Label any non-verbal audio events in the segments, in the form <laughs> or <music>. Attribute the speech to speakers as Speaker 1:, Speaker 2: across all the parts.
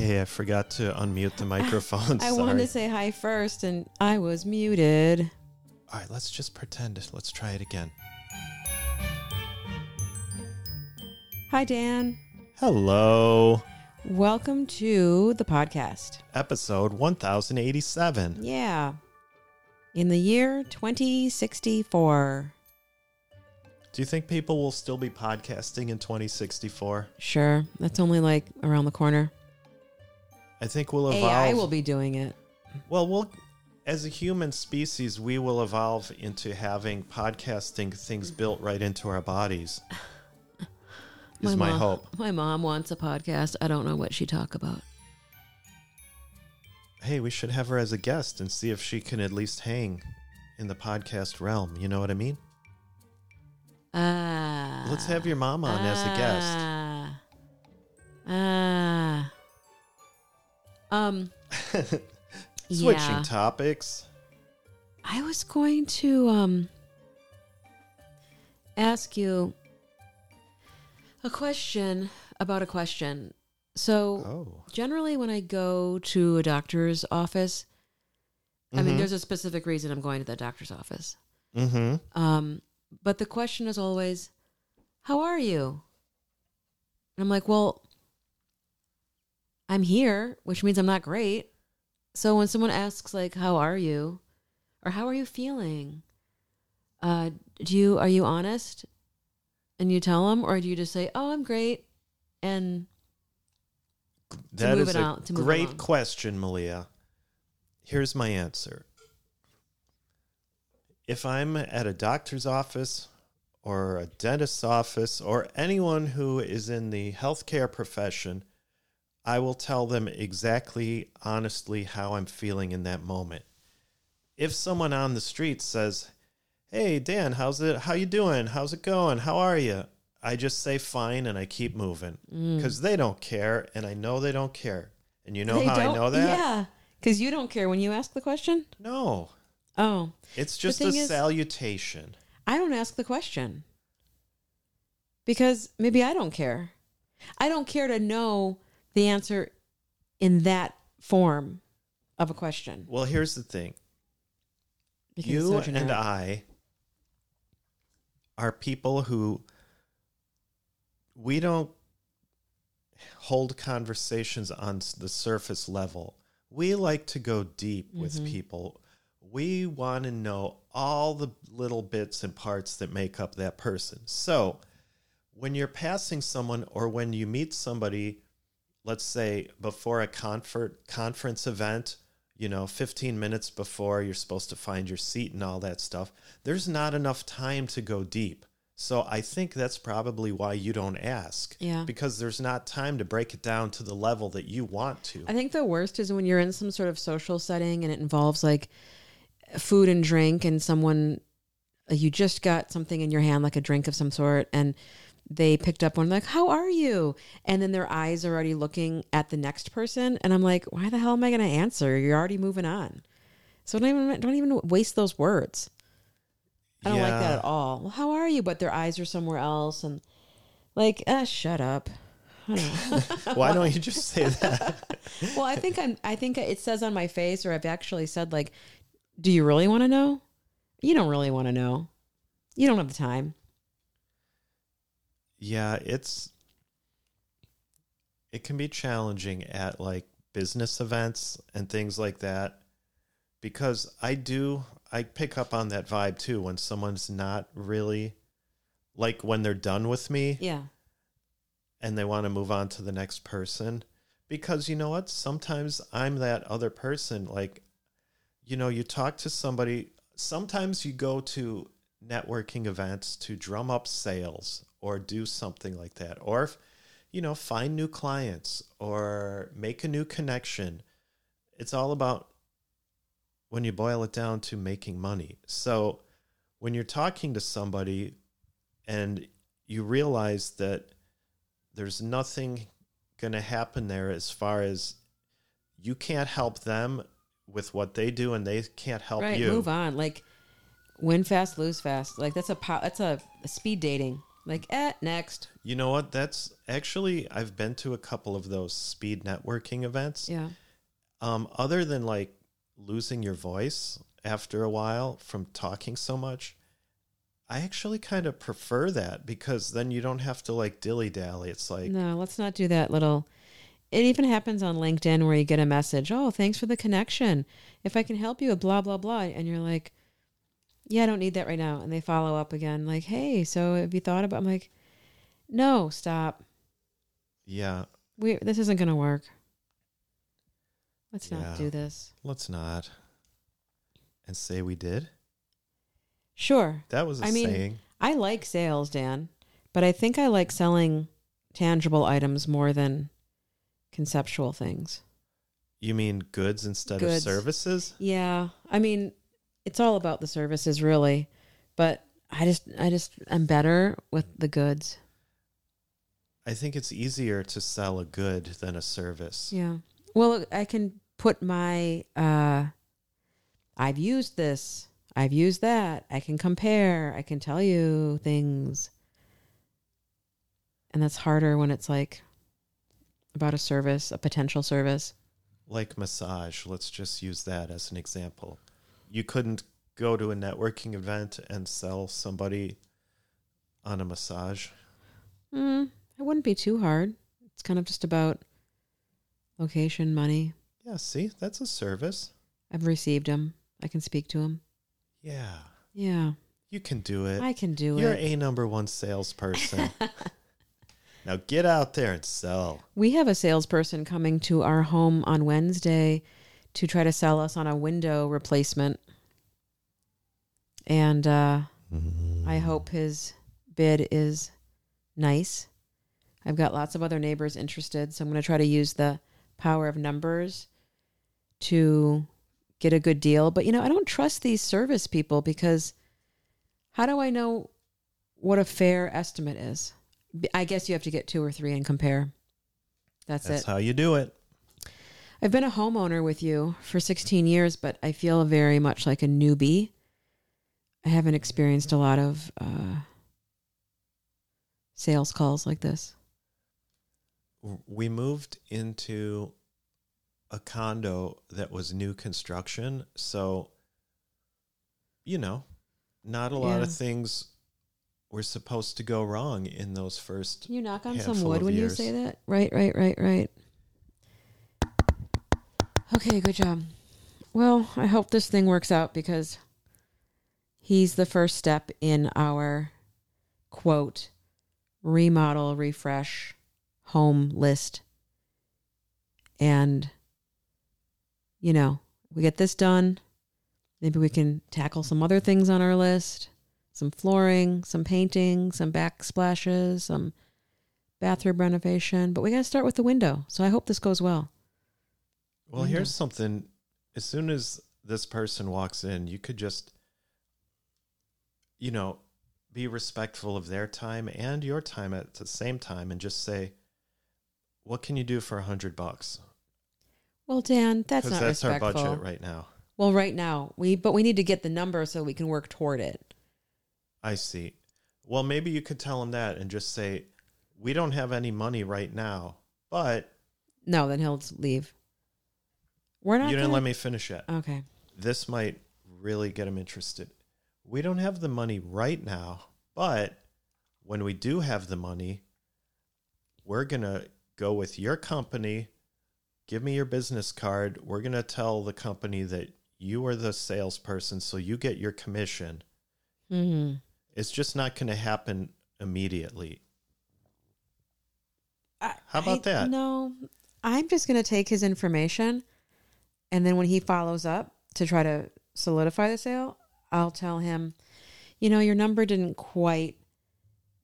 Speaker 1: Hey, I forgot to unmute the <laughs> microphone.
Speaker 2: I wanted to say hi first, and I was muted.
Speaker 1: All right, let's just pretend. Let's try it again.
Speaker 2: Hi, Dan.
Speaker 1: Hello.
Speaker 2: Welcome to the podcast.
Speaker 1: Episode 1087.
Speaker 2: Yeah. In the year 2064.
Speaker 1: Do you think people will still be podcasting in 2064?
Speaker 2: Sure. That's only like around the corner.
Speaker 1: I think we'll evolve.
Speaker 2: AI will be doing it.
Speaker 1: Well, we'll as a human species, we will evolve into having podcasting things built right into our bodies. <laughs> Is my,
Speaker 2: mom,
Speaker 1: hope.
Speaker 2: My mom wants a podcast. I don't know what she talk about.
Speaker 1: Hey, we should have her as a guest and see if she can at least hang in the podcast realm. You know what I mean?
Speaker 2: Ah.
Speaker 1: Let's have your mom on as a guest.
Speaker 2: Ah. Ah. Um. <laughs>
Speaker 1: Switching
Speaker 2: yeah.
Speaker 1: topics.
Speaker 2: I was going to um ask you a question about a question. So
Speaker 1: Oh.
Speaker 2: generally when I go to a doctor's office, I mean
Speaker 1: Mhm.
Speaker 2: there's a specific reason I'm going to the doctor's office.
Speaker 1: Mm-hmm.
Speaker 2: Um but the question is always, "How are you?" And I'm like, "Well, I'm here, which means I'm not great." So when someone asks like, "How are you?" or "How are you feeling?" Uh, do you are you honest? And you tell them, or do you just say, "Oh, I'm great," and
Speaker 1: That
Speaker 2: move
Speaker 1: is
Speaker 2: it
Speaker 1: a
Speaker 2: out- to move
Speaker 1: great question, Maleah. Here's my answer. If I'm at a doctor's office or a dentist's office or anyone who is in the healthcare profession, I will tell them exactly honestly how I'm feeling in that moment. If someone on the street says, "Hey Dan, how's it how you doing? How's it going? How are you?" I just say fine and I keep moving
Speaker 2: Mm.
Speaker 1: because they don't care and I know they don't care. And you know
Speaker 2: They
Speaker 1: how I know that?
Speaker 2: Yeah, because you don't care when you ask the question.
Speaker 1: No.
Speaker 2: Oh,
Speaker 1: It's just a
Speaker 2: is-
Speaker 1: salutation.
Speaker 2: I don't ask the question because maybe I don't care. I don't care to know the answer in that form of a question.
Speaker 1: Well, here's the thing.
Speaker 2: Because
Speaker 1: you
Speaker 2: so
Speaker 1: and. I are people who we don't hold conversations on the surface level. We like to go deep with
Speaker 2: Mhm.
Speaker 1: people. We want to know all the little bits and parts that make up that person. So, when you're passing someone or when you meet somebody, let's say before a confer- conference event, you know, 15 minutes before you're supposed to find your seat and all that stuff, there's not enough time to go deep. So I think that's probably why you don't ask.
Speaker 2: Yeah.
Speaker 1: Because there's not time to break it down to the level that you want to.
Speaker 2: I think the worst is when you're in some sort of social setting and it involves like food and drink, and someone you just got something in your hand, like a drink of some sort, and they picked up one like, "How are you?" And then their eyes are already looking at the next person, and I'm like, "Why the hell am I going to answer? You're already moving on." So don't even don't even waste those words. I don't like that at all. Well, how are you? But their eyes are somewhere else, and like, ah, shut up. I don't know. <laughs>
Speaker 1: Why don't you just say that? <laughs>
Speaker 2: well, I think I'm. I think it says on my face, or I've actually said like, "Do you really want to know? You don't really want to know. You don't have the time."
Speaker 1: Yeah, it's it can be challenging at like business events and things like that because I do I pick up on that vibe too when someone's not really like when they're done with me
Speaker 2: Yeah,
Speaker 1: and they want to move on to the next person because you know what sometimes i'm that other person like you know you talk to somebody sometimes you go to networking events to drum up sales or do something like that or if, you know find new clients or make a new connection it's all about when you boil it down to making money so when you're talking to somebody and you realize that there's nothing going to happen there as far as you can't help them with what they do and they can't help
Speaker 2: right.
Speaker 1: you.
Speaker 2: Move on. Like, win fast, lose fast. Like that's a po- that's a, a speed dating. Like, eh, next.
Speaker 1: You know what? That's actually I've been to a couple of those speed networking events.
Speaker 2: Yeah.
Speaker 1: Um, other than like losing your voice after a while from talking so much, I actually kind of prefer that because then you don't have to like dilly dally. It's like
Speaker 2: No, let's not do that little. It even happens on LinkedIn where you get a message, oh, thanks for the connection. If I can help you with blah, blah, blah. And you're like, yeah, I don't need that right now. And they follow up again, like, hey, so have you thought about? I'm like, no, stop.
Speaker 1: yeah,
Speaker 2: We this isn't gonna work. Let's
Speaker 1: Yeah.
Speaker 2: not do this.
Speaker 1: let's not. And say we did.
Speaker 2: Sure,
Speaker 1: That was a
Speaker 2: I mean-
Speaker 1: saying.
Speaker 2: I like sales, Dan, but I think I like selling tangible items more than conceptual things.
Speaker 1: You mean goods instead of services?
Speaker 2: Yeah, I mean, it's all about the services, really. But I just, I just, I'm better with the goods.
Speaker 1: I think it's easier to sell a good than a service.
Speaker 2: Yeah. Well, I can put my, uh, I've used this, I've used that. I can compare. I can tell you things. And that's harder when it's like about a service, a potential service.
Speaker 1: Like massage, let's just use that as an example. You couldn't go to a networking event and sell somebody on a massage.
Speaker 2: Mm, it wouldn't be too hard. It's kind of just about location, money.
Speaker 1: Yeah, see, that's a service.
Speaker 2: I've received them. I can speak to them.
Speaker 1: Yeah,
Speaker 2: Yeah,
Speaker 1: you can do it.
Speaker 2: I can do it.
Speaker 1: You're a number one salesperson. <laughs> now get out there and sell.
Speaker 2: we have a salesperson coming to our home on Wednesday to try to sell us on a window replacement. And uh, I hope his bid is nice. I've got lots of other neighbors interested, so I'm going to try to use the power of numbers to get a good deal. But you know, I don't trust these service people because how do I know what a fair estimate is? I guess you have to get two or three and compare. That's,
Speaker 1: That's
Speaker 2: it.
Speaker 1: That's how you do it.
Speaker 2: I've been a homeowner with you for 16 years, but I feel very much like a newbie. I haven't experienced a lot of uh, sales calls like this.
Speaker 1: we moved into a condo that was new construction so you know not a lot
Speaker 2: Yeah.
Speaker 1: of things were supposed to go wrong in those first
Speaker 2: you knock on some wood when
Speaker 1: years.
Speaker 2: you say that? Right, right, right, right. Okay, good job. Well, I hope this thing works out because he's the first step in our quote remodel, refresh home list. And, you know, we get this done. Maybe we can tackle some other things on our list some flooring, some painting, some backsplashes, some bathroom renovation. But we got to start with the window. So I hope this goes well.
Speaker 1: Well here's something as soon as this person walks in you could just you know be respectful of their time and your time at the same time and just say what can you do for a hundred bucks
Speaker 2: Well, Dan, that's not
Speaker 1: that's our
Speaker 2: respectful.
Speaker 1: budget right now
Speaker 2: Well, right now we, but we need to get the number so we can work toward it.
Speaker 1: I see. Well, maybe you could tell him that and just say, "We don't have any money right now, but
Speaker 2: No, then he'll leave. We're not.
Speaker 1: you didn't
Speaker 2: gonna-
Speaker 1: let me finish yet.
Speaker 2: Okay.
Speaker 1: This might really get him interested. We don't have the money right now, but when we do have the money, we're gonna go with your company. Give me your business card. We're gonna tell the company that you are the salesperson, so you get your commission."
Speaker 2: hmm
Speaker 1: It's just not going to happen immediately.
Speaker 2: I-
Speaker 1: How about
Speaker 2: I-
Speaker 1: that?
Speaker 2: No, I'm just going to take his information, and then when he follows up to try to solidify the sale, I'll tell him, you know, your number didn't quite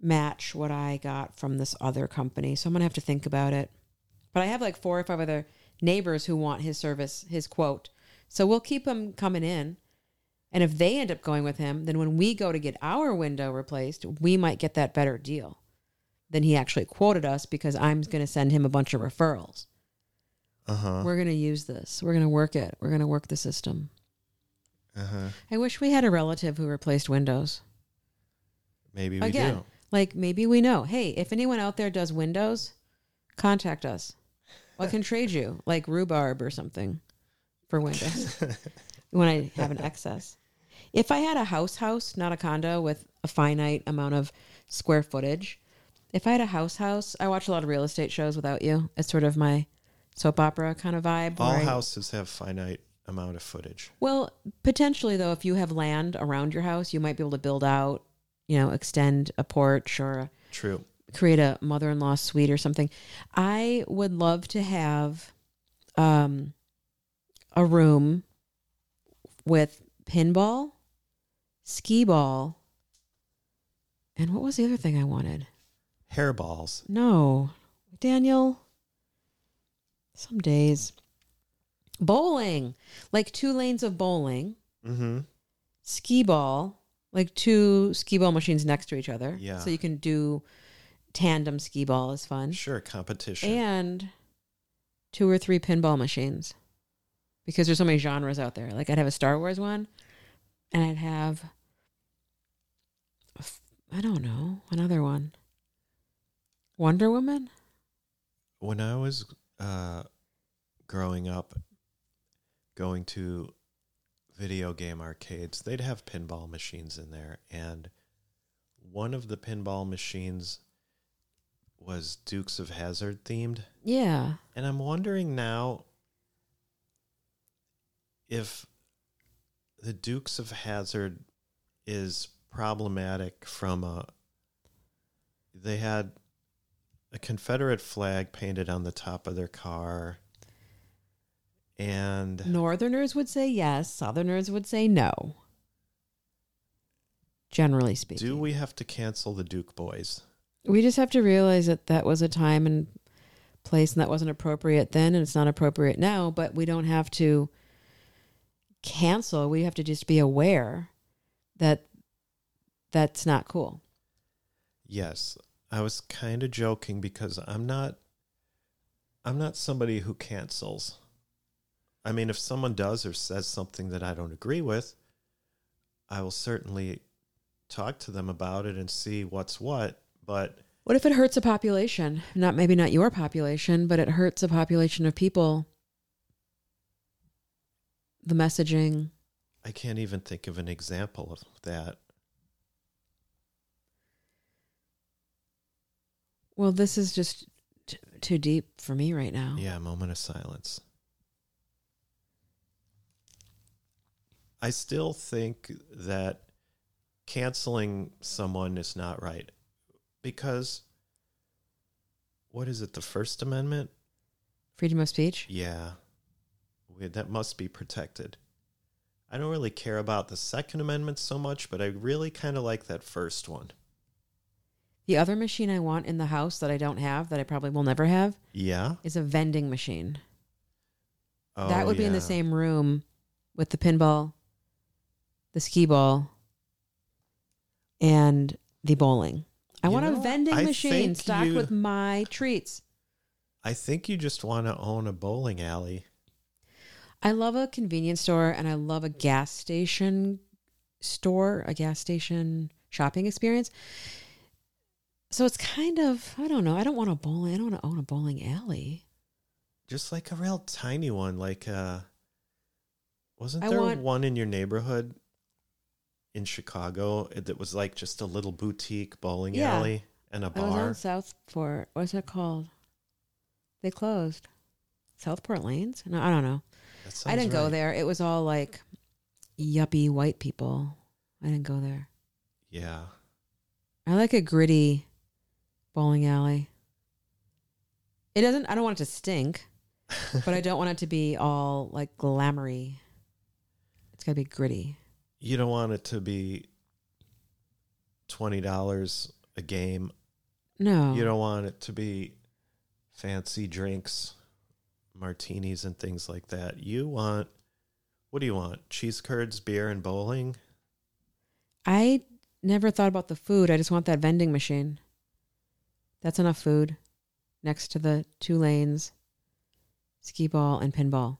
Speaker 2: match what I got from this other company, so I'm going to have to think about it. But I have like four or five other neighbors who want his service, his quote. So we'll keep him coming in. And if they end up going with him, then when we go to get our window replaced, we might get that better deal than he actually quoted us because I'm going to send him a bunch of referrals.
Speaker 1: Uh huh.
Speaker 2: We're going to use this. We're going to work it. We're going to work the system.
Speaker 1: Uh huh.
Speaker 2: I wish we had a relative who replaced windows.
Speaker 1: Maybe we
Speaker 2: Again,
Speaker 1: do.
Speaker 2: Like maybe we know. Hey, if anyone out there does windows, contact us. I can trade you <laughs> like rhubarb or something for windows <laughs> when I have an excess. If I had a house house, not a condo with a finite amount of square footage, if I had a house house, I watch a lot of real estate shows without you. It's sort of my soap opera kind of vibe.
Speaker 1: All houses have finite amount of footage.
Speaker 2: well, potentially though, if you have land around your house, you might be able to build out, you know, extend a porch or
Speaker 1: True.
Speaker 2: create a mother-in-law suite or something. I would love to have um a room with pinball, skee ball, and what was the other thing I wanted?
Speaker 1: Hairballs.
Speaker 2: No, Daniel. Some days. Bowling, like two lanes of bowling,
Speaker 1: Mm-hmm.
Speaker 2: skee ball, like two skee ball machines next to each other.
Speaker 1: Yeah.
Speaker 2: So you can do tandem skee ball is fun.
Speaker 1: Sure, competition.
Speaker 2: And two or three pinball machines. Because there's so many genres out there. Like I'd have a Star Wars one and I'd have I don't know, another one. Wonder Woman?
Speaker 1: when I was uh, growing up, going to video game arcades, they'd have pinball machines in there, and one of the pinball machines was Dukes of Hazzard themed,
Speaker 2: Yeah.
Speaker 1: and I'm wondering now if the Dukes of Hazzard is problematic from a they had a Confederate flag painted on the top of their car and
Speaker 2: Northerners would say yes, Southerners would say no. Generally speaking.
Speaker 1: do we have to cancel the Duke boys?
Speaker 2: We just have to realize that that was a time and place and that wasn't appropriate then and it's not appropriate now, but we don't have to cancel. We have to just be aware that that's not cool.
Speaker 1: Yes. I was kind of joking because I'm not I'm not somebody who cancels. I mean, if someone does or says something that I don't agree with, I will certainly talk to them about it and see what's what, but
Speaker 2: What if it hurts a population? Not maybe not your population, but it hurts a population of people. The messaging.
Speaker 1: I can't even think of an example of that.
Speaker 2: Well, this is just t- too deep for me right now.
Speaker 1: Yeah, moment of silence. I still think that canceling someone is not right because what is it, the First Amendment?
Speaker 2: Freedom of speech.
Speaker 1: Yeah, we, that must be protected. I don't really care about the Second Amendment so much, but I really kind of like that first one.
Speaker 2: The other machine I want in the house that I don't have, that I probably will never have,
Speaker 1: Yeah.
Speaker 2: is a vending machine.
Speaker 1: Oh,
Speaker 2: that would be in the
Speaker 1: yeah.
Speaker 2: same room with the pinball, the skee ball, and the bowling. I
Speaker 1: You
Speaker 2: want
Speaker 1: know,
Speaker 2: a vending
Speaker 1: I
Speaker 2: machine
Speaker 1: think
Speaker 2: stocked
Speaker 1: you-
Speaker 2: with my treats.
Speaker 1: I think you just want to own a bowling alley.
Speaker 2: I love a convenience store and I love a gas station store, a gas station shopping experience. So it's kind of, I don't know. I don't want a bowling, I don't want to own a bowling alley.
Speaker 1: just like a real tiny one like uh wasn't
Speaker 2: I
Speaker 1: there
Speaker 2: want-
Speaker 1: one in your neighborhood in chicago that was like just a little boutique bowling
Speaker 2: Yeah.
Speaker 1: alley and a
Speaker 2: I was on
Speaker 1: bar
Speaker 2: Southport. What's it called? They closed. Southport Lanes? No, I don't know. I didn't go there. It was all like yuppie white people. I didn't go there.
Speaker 1: yeah
Speaker 2: I like a gritty bowling alley. It doesn't, I don't want it to stink, <laughs> but I don't want it to be all like glamoury. It's got to be gritty.
Speaker 1: you don't want it to be $20 a game
Speaker 2: No.
Speaker 1: you don't want it to be fancy drinks martinis and things like that you want what do you want cheese curds beer and bowling
Speaker 2: I never thought about the food. I just want that vending machine. That's enough food next to the two lanes, skee ball and pinball.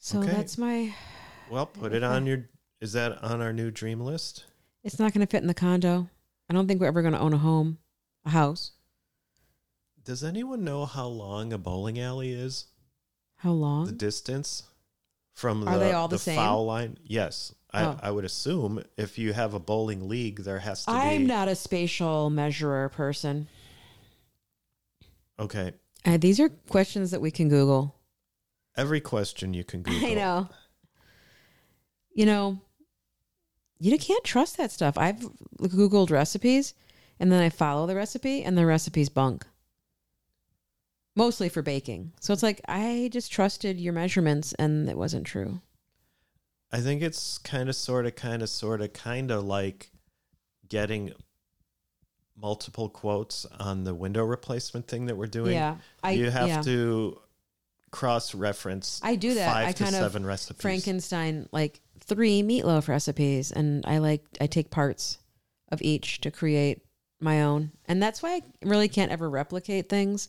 Speaker 2: So
Speaker 1: Okay.
Speaker 2: that's my.
Speaker 1: well put it on your is that on our new dream list
Speaker 2: It's not going to fit in the condo. I don't think we're ever going to own a home, a house.
Speaker 1: Does anyone know how long a bowling alley is?
Speaker 2: How long?
Speaker 1: The distance from the,
Speaker 2: Are they all the
Speaker 1: the
Speaker 2: same?
Speaker 1: foul line? Yes. I,
Speaker 2: Oh.
Speaker 1: I would assume if you have a bowling league, there has to be I'm
Speaker 2: not a spatial measurer person.
Speaker 1: okay.
Speaker 2: Uh, these are questions that we can Google.
Speaker 1: Every question you can <laughs> Google.
Speaker 2: I know. You know, you can't trust that stuff. I've Googled recipes and then I follow the recipe and the recipe's bunk. Mostly for baking. So it's like I just trusted your measurements and it wasn't true.
Speaker 1: I think it's kind of, sort of, kind of, sort of, kind of like getting multiple quotes on the window replacement thing that we're doing.
Speaker 2: yeah. I
Speaker 1: you have
Speaker 2: yeah.
Speaker 1: to cross reference.
Speaker 2: I do that.
Speaker 1: Five
Speaker 2: I
Speaker 1: to
Speaker 2: kind of
Speaker 1: seven recipes.
Speaker 2: Frankenstein like three meatloaf recipes and I like I take parts of each to create my own. And that's why I really can't ever replicate things.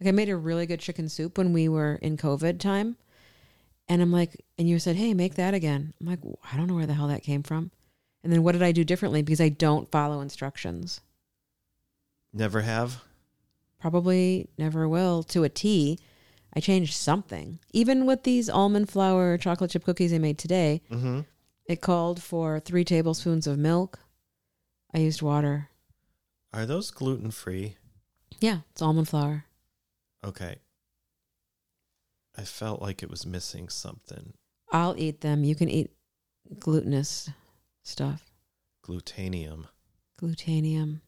Speaker 2: Like I made a really good chicken soup when we were in COVID time. And I'm like, and you said, "Hey, make that again." I'm like, I don't know where the hell that came from. And then what did I do differently because I don't follow instructions?
Speaker 1: Never have.
Speaker 2: Probably never will to a T. I changed something. Even with these almond flour chocolate chip cookies I made today,
Speaker 1: Mm-hmm.
Speaker 2: it called for three tablespoons of milk. I used water.
Speaker 1: Are those gluten free?
Speaker 2: Yeah, it's almond flour.
Speaker 1: Okay. I felt like it was missing something.
Speaker 2: I'll eat them. You can eat glutinous stuff.
Speaker 1: Glutanium.
Speaker 2: Glutanium.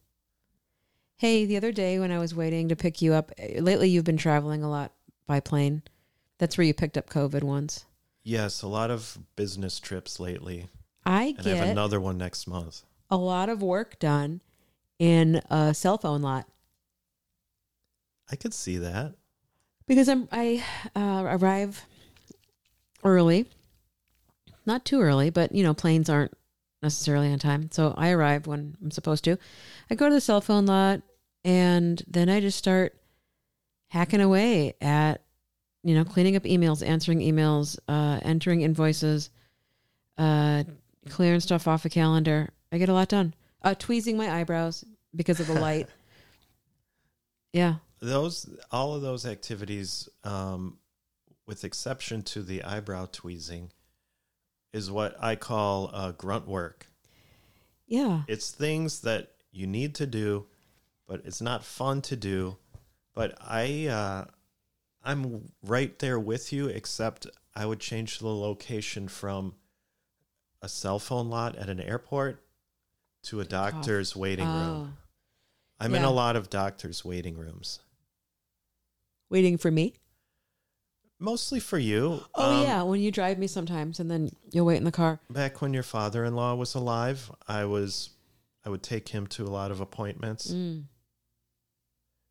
Speaker 2: Hey, the other day when I was waiting to pick you up, eh, lately you've been traveling a lot by plane. That's where you picked up COVID once.
Speaker 1: Yes, a lot of business trips lately.
Speaker 2: I
Speaker 1: And I have another one next month.
Speaker 2: a lot of work done in a cell phone lot
Speaker 1: I could see that.
Speaker 2: because I'm I uh, arrive early, not too early, but you know planes aren't necessarily on time, so I arrive when I'm supposed to. I go to the cell phone lot, and then I just start hacking away at you know cleaning up emails, answering emails, uh, entering invoices, uh, clearing stuff off a calendar. I get a lot done. Uh, tweezing my eyebrows because of the light. <laughs> yeah,
Speaker 1: Those all of those activities, um, with exception to the eyebrow tweezing, is what I call uh, grunt work.
Speaker 2: yeah.
Speaker 1: It's things that you need to do, but it's not fun to do. But I, uh, I'm right there with you. Except I would change the location from a cell phone lot at an airport to a doctor's waiting room.
Speaker 2: Oh.
Speaker 1: I'm in a lot of doctors' waiting rooms,
Speaker 2: Waiting for me?
Speaker 1: mostly for you.
Speaker 2: Oh
Speaker 1: Um,
Speaker 2: yeah, when you drive me sometimes, and then you'll wait in the car.
Speaker 1: Back when your father-in-law was alive, I was, I would take him to a lot of appointments.
Speaker 2: Mm,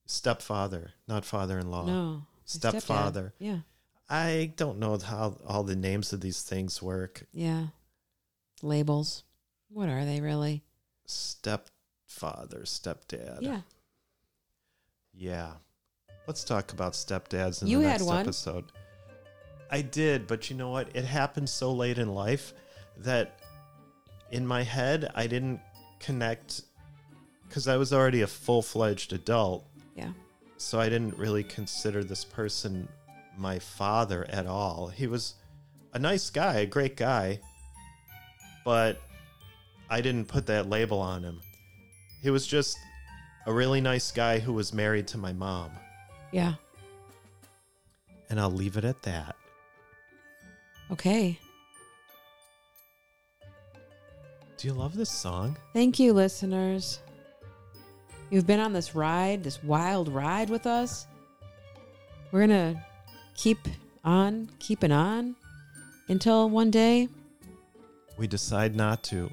Speaker 1: Stepfather, not father-in-law.
Speaker 2: no.
Speaker 1: Stepfather.
Speaker 2: Yeah,
Speaker 1: I don't know how all the names of these things work.
Speaker 2: yeah. Labels. What are they really?
Speaker 1: Stepfather, stepdad.
Speaker 2: Yeah.
Speaker 1: Yeah. Let's talk about stepdads in
Speaker 2: You
Speaker 1: the
Speaker 2: had
Speaker 1: next
Speaker 2: one.
Speaker 1: episode. I did, but you know what? It happened so late in life that in my head I didn't connect because I was already a full fledged adult.
Speaker 2: Yeah.
Speaker 1: So I didn't really consider this person my father at all. He was a nice guy, a great guy, but I didn't put that label on him. He was just a really nice guy who was married to my mom.
Speaker 2: Yeah.
Speaker 1: And I'll leave it at that.
Speaker 2: Okay.
Speaker 1: Do you love this song?
Speaker 2: Thank you, listeners. You've been on this ride, this wild ride with us. We're gonna keep on keeping on until one day,
Speaker 1: We decide not to.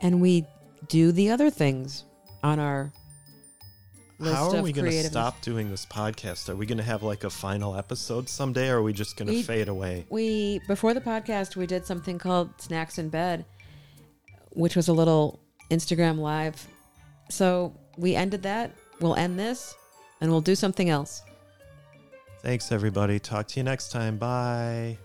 Speaker 2: and we do the other things on our list
Speaker 1: How are we going to stop doing this podcast? Are we going to have like a final episode someday or are we just going to fade away?
Speaker 2: we before the podcast we did something called snacks in bed which was a little instagram live so we ended that we'll end this and we'll do something else
Speaker 1: Thanks, everybody. Talk to you next time. Bye.